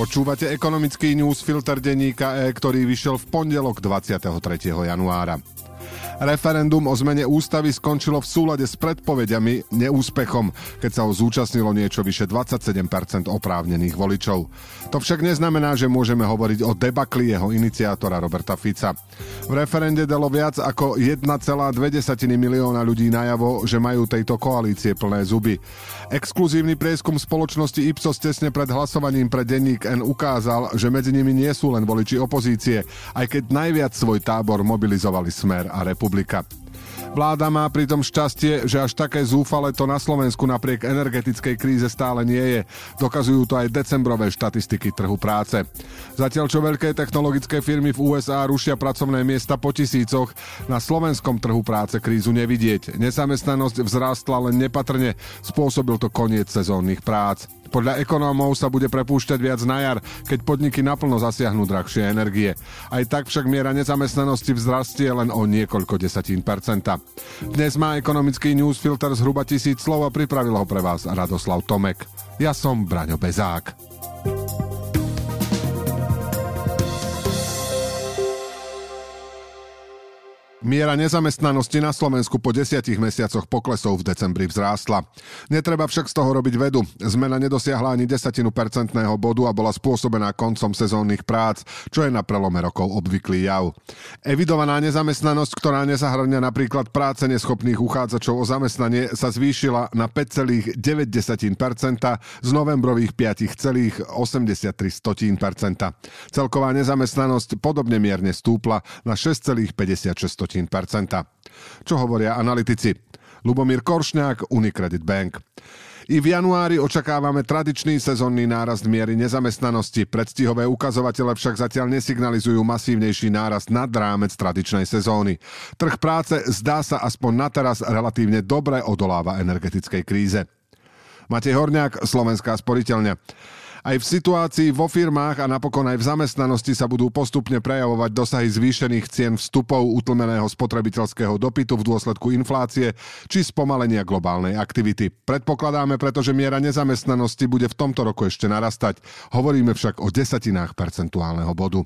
Počúvate ekonomický newsfilter denníka E, ktorý vyšiel v pondelok 23. januára. Referendum o zmene ústavy skončilo v súlade s predpovediami neúspechom, keď sa ho zúčastnilo niečo vyše 27% oprávnených voličov. To však neznamená, že môžeme hovoriť o debakli jeho iniciátora Roberta Fica. V referende dalo viac ako 1,2 milióna ľudí najavo, že majú tejto koalície plné zuby. Exkluzívny prieskum spoločnosti Ipsos tesne pred hlasovaním pre denník N ukázal, že medzi nimi nie sú len voliči opozície, aj keď najviac svoj tábor mobilizovali Smer a Republika republika. Vláda má pritom šťastie, že až také zúfale to na Slovensku napriek energetickej kríze stále nie je. Dokazujú to aj decembrové štatistiky trhu práce. Zatiaľ čo veľké technologické firmy v USA rušia pracovné miesta po tisícoch, na slovenskom trhu práce krízu nevidieť. Nezamestnanosť vzrástla len nepatrne, spôsobil to koniec sezónnych prác. Podľa ekonómov sa bude prepúšťať viac na jar, keď podniky naplno zasiahnu drahšie energie. Aj tak však miera nezamestnanosti vzrastie len o niekoľko desatín percenta. Dnes má ekonomický newsfilter zhruba tisíc slov a pripravil ho pre vás Radoslav Tomek. Ja som Braňo Bezák. Miera nezamestnanosti na Slovensku po desiatich mesiacoch poklesov v decembri vzrástla. Netreba však z toho robiť vedu. Zmena nedosiahla ani desatinu percentného bodu a bola spôsobená koncom sezónnych prác, čo je na prelome rokov obvyklý jav. Evidovaná nezamestnanosť, ktorá nezahrania napríklad práce neschopných uchádzačov o zamestnanie, sa zvýšila na 5,9% z novembrových 5,83%. Celková nezamestnanosť podobne mierne stúpla na 6,56%. Čo hovoria analytici? Lubomír Koršňák, Unicredit Bank. I v januári očakávame tradičný sezónny nárast miery nezamestnanosti. Predstihové ukazovatele však zatiaľ nesignalizujú masívnejší nárast nad rámec tradičnej sezóny. Trh práce zdá sa aspoň na teraz relatívne dobre odoláva energetickej kríze. Matej Horňák, Slovenská sporiteľňa. Aj v situácii vo firmách a napokon aj v zamestnanosti sa budú postupne prejavovať dosahy zvýšených cien vstupov utlmeného spotrebiteľského dopytu v dôsledku inflácie či spomalenia globálnej aktivity. Predpokladáme preto, že miera nezamestnanosti bude v tomto roku ešte narastať. Hovoríme však o desatinách percentuálneho bodu.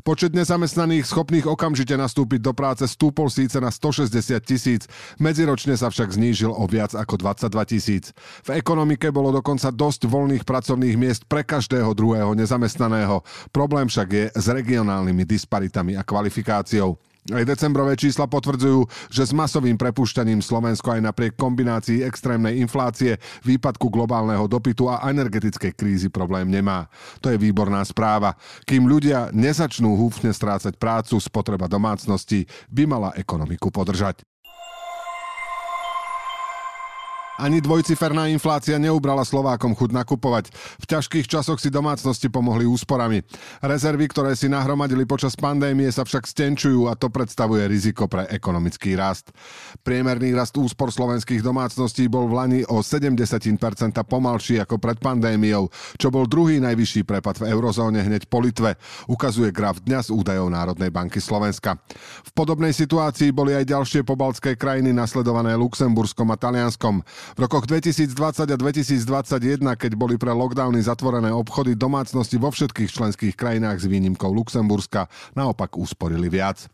Počet nezamestnaných schopných okamžite nastúpiť do práce stúpol síce na 160 tisíc, medziročne sa však znížil o viac ako 22 tisíc. V ekonomike bolo dokonca dosť voľných pracovných miest pre každého druhého nezamestnaného. Problém však je s regionálnymi disparitami a kvalifikáciou. Aj decembrové čísla potvrdzujú, že s masovým prepušťaním Slovensko aj napriek kombinácii extrémnej inflácie, výpadku globálneho dopytu a energetickej krízy problém nemá. To je výborná správa. Kým ľudia nezačnú húfne strácať prácu, spotreba domácností by mala ekonomiku podržať. Ani dvojciferná inflácia neubrala Slovákom chuť nakupovať. V ťažkých časoch si domácnosti pomohli úsporami. Rezervy, ktoré si nahromadili počas pandémie, sa však stenčujú a to predstavuje riziko pre ekonomický rast. Priemerný rast úspor slovenských domácností bol v Lani o 70% pomalší ako pred pandémiou, čo bol druhý najvyšší prepad v eurozóne hneď po Litve, ukazuje graf dňa z údajov Národnej banky Slovenska. V podobnej situácii boli aj ďalšie pobaltské krajiny nasledované Luxemburskom a Talianskom. V rokoch 2020 a 2021, keď boli pre lockdowny zatvorené obchody, domácnosti vo všetkých členských krajinách s výnimkou Luxemburska naopak úsporili viac.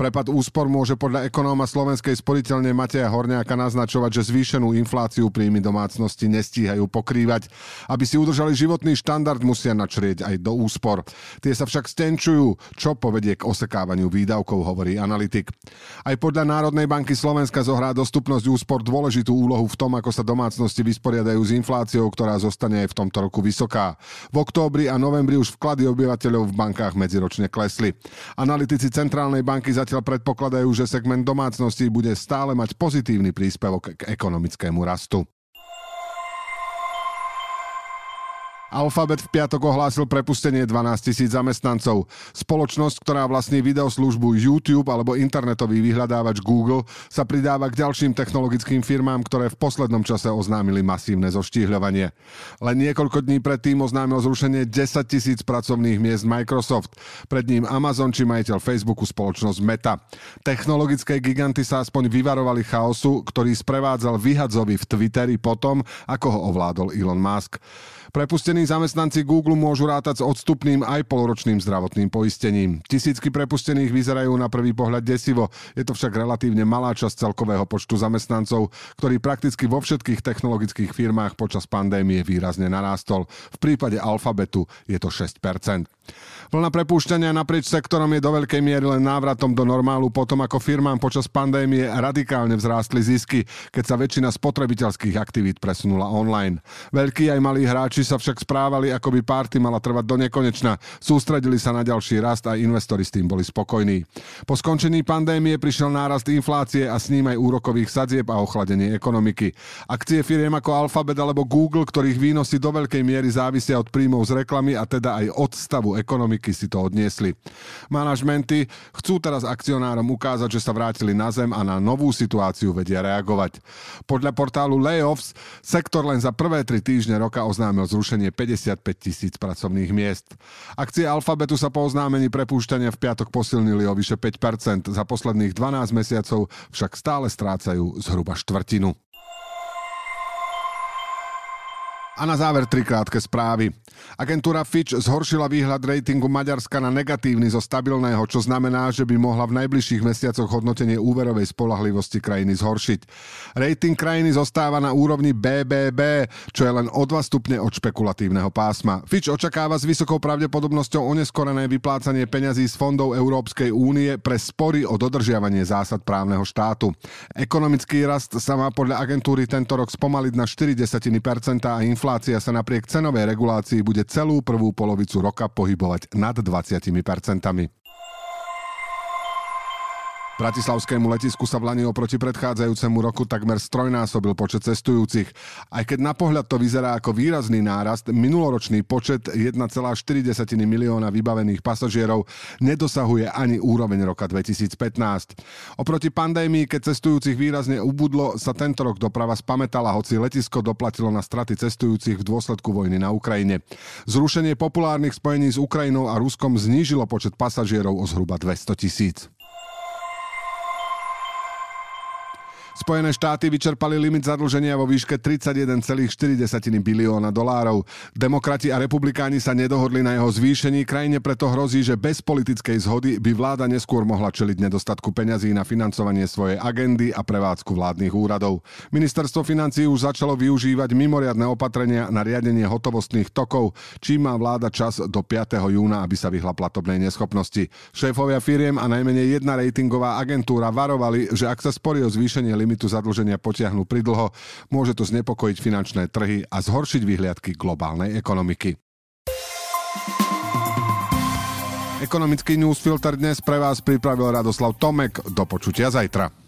Prepad úspor môže podľa ekonóma slovenskej sporiteľne Mateja Horňáka naznačovať, že zvýšenú infláciu príjmy domácnosti nestíhajú pokrývať. Aby si udržali životný štandard, musia načrieť aj do úspor. Tie sa však stenčujú, čo povedie k osekávaniu výdavkov, hovorí analytik. Aj podľa Národnej banky Slovenska zohrá dostupnosť úspor dôležitú úlohu v tom, tom, ako sa domácnosti vysporiadajú s infláciou, ktorá zostane aj v tomto roku vysoká. V októbri a novembri už vklady obyvateľov v bankách medziročne klesli. Analytici Centrálnej banky zatiaľ predpokladajú, že segment domácností bude stále mať pozitívny príspevok k ekonomickému rastu. Alphabet v piatok ohlásil prepustenie 12 tisíc zamestnancov. Spoločnosť, ktorá vlastní videoslužbu YouTube alebo internetový vyhľadávač Google, sa pridáva k ďalším technologickým firmám, ktoré v poslednom čase oznámili masívne zoštíhľovanie. Len niekoľko dní predtým oznámil zrušenie 10 tisíc pracovných miest Microsoft. Pred ním Amazon či majiteľ Facebooku spoločnosť Meta. Technologické giganty sa aspoň vyvarovali chaosu, ktorý sprevádzal vyhadzovi v Twitteri potom, ako ho ovládol Elon Musk. Prepustení zamestnanci Google môžu rátať s odstupným aj poloročným zdravotným poistením. Tisícky prepustených vyzerajú na prvý pohľad desivo, je to však relatívne malá časť celkového počtu zamestnancov, ktorý prakticky vo všetkých technologických firmách počas pandémie výrazne narástol. V prípade Alfabetu je to 6%. Vlna prepúšťania naprieč sektorom je do veľkej miery len návratom do normálu potom, ako firmám počas pandémie radikálne vzrástli zisky, keď sa väčšina spotrebiteľských aktivít presunula online. Veľkí aj malí hráči sa však správali, ako by párty mala trvať do nekonečna. Sústredili sa na ďalší rast a investori s tým boli spokojní. Po skončení pandémie prišiel nárast inflácie a s ním aj úrokových sadzieb a ochladenie ekonomiky. Akcie firiem ako Alphabet alebo Google, ktorých výnosy do veľkej miery závisia od príjmov z reklamy a teda aj od stavu ekonomiky si to odniesli. Manažmenty chcú teraz akcionárom ukázať, že sa vrátili na zem a na novú situáciu vedia reagovať. Podľa portálu Layoffs sektor len za prvé tri týždne roka oznámil zrušenie 55 tisíc pracovných miest. Akcie Alfabetu sa po oznámení prepúšťania v piatok posilnili o vyše 5%, za posledných 12 mesiacov však stále strácajú zhruba štvrtinu. A na záver tri krátke správy. Agentúra Fitch zhoršila výhľad ratingu Maďarska na negatívny zo stabilného, čo znamená, že by mohla v najbližších mesiacoch hodnotenie úverovej spolahlivosti krajiny zhoršiť. Rating krajiny zostáva na úrovni BBB, čo je len o 2 stupne od špekulatívneho pásma. Fitch očakáva s vysokou pravdepodobnosťou oneskorené vyplácanie peňazí z fondov Európskej únie pre spory o dodržiavanie zásad právneho štátu. Ekonomický rast sa má podľa agentúry tento rok spomaliť na 0,4% a inflácia inflácia sa napriek cenovej regulácii bude celú prvú polovicu roka pohybovať nad 20%. Bratislavskému letisku sa v Lani oproti predchádzajúcemu roku takmer strojnásobil počet cestujúcich. Aj keď na pohľad to vyzerá ako výrazný nárast, minuloročný počet 1,4 milióna vybavených pasažierov nedosahuje ani úroveň roka 2015. Oproti pandémii, keď cestujúcich výrazne ubudlo, sa tento rok doprava spametala, hoci letisko doplatilo na straty cestujúcich v dôsledku vojny na Ukrajine. Zrušenie populárnych spojení s Ukrajinou a Ruskom znížilo počet pasažierov o zhruba 200 tisíc. Spojené štáty vyčerpali limit zadlženia vo výške 31,4 bilióna dolárov. Demokrati a republikáni sa nedohodli na jeho zvýšení, krajine preto hrozí, že bez politickej zhody by vláda neskôr mohla čeliť nedostatku peňazí na financovanie svojej agendy a prevádzku vládnych úradov. Ministerstvo financí už začalo využívať mimoriadne opatrenia na riadenie hotovostných tokov, čím má vláda čas do 5. júna, aby sa vyhla platobnej neschopnosti. Šéfovia firiem a najmenej jedna ratingová agentúra varovali, že ak sa sporí o zvýšenie limitu limitu zadlženia potiahnu pridlho, môže to znepokojiť finančné trhy a zhoršiť vyhliadky globálnej ekonomiky. Ekonomický newsfilter dnes pre vás pripravil Radoslav Tomek. Do počutia zajtra.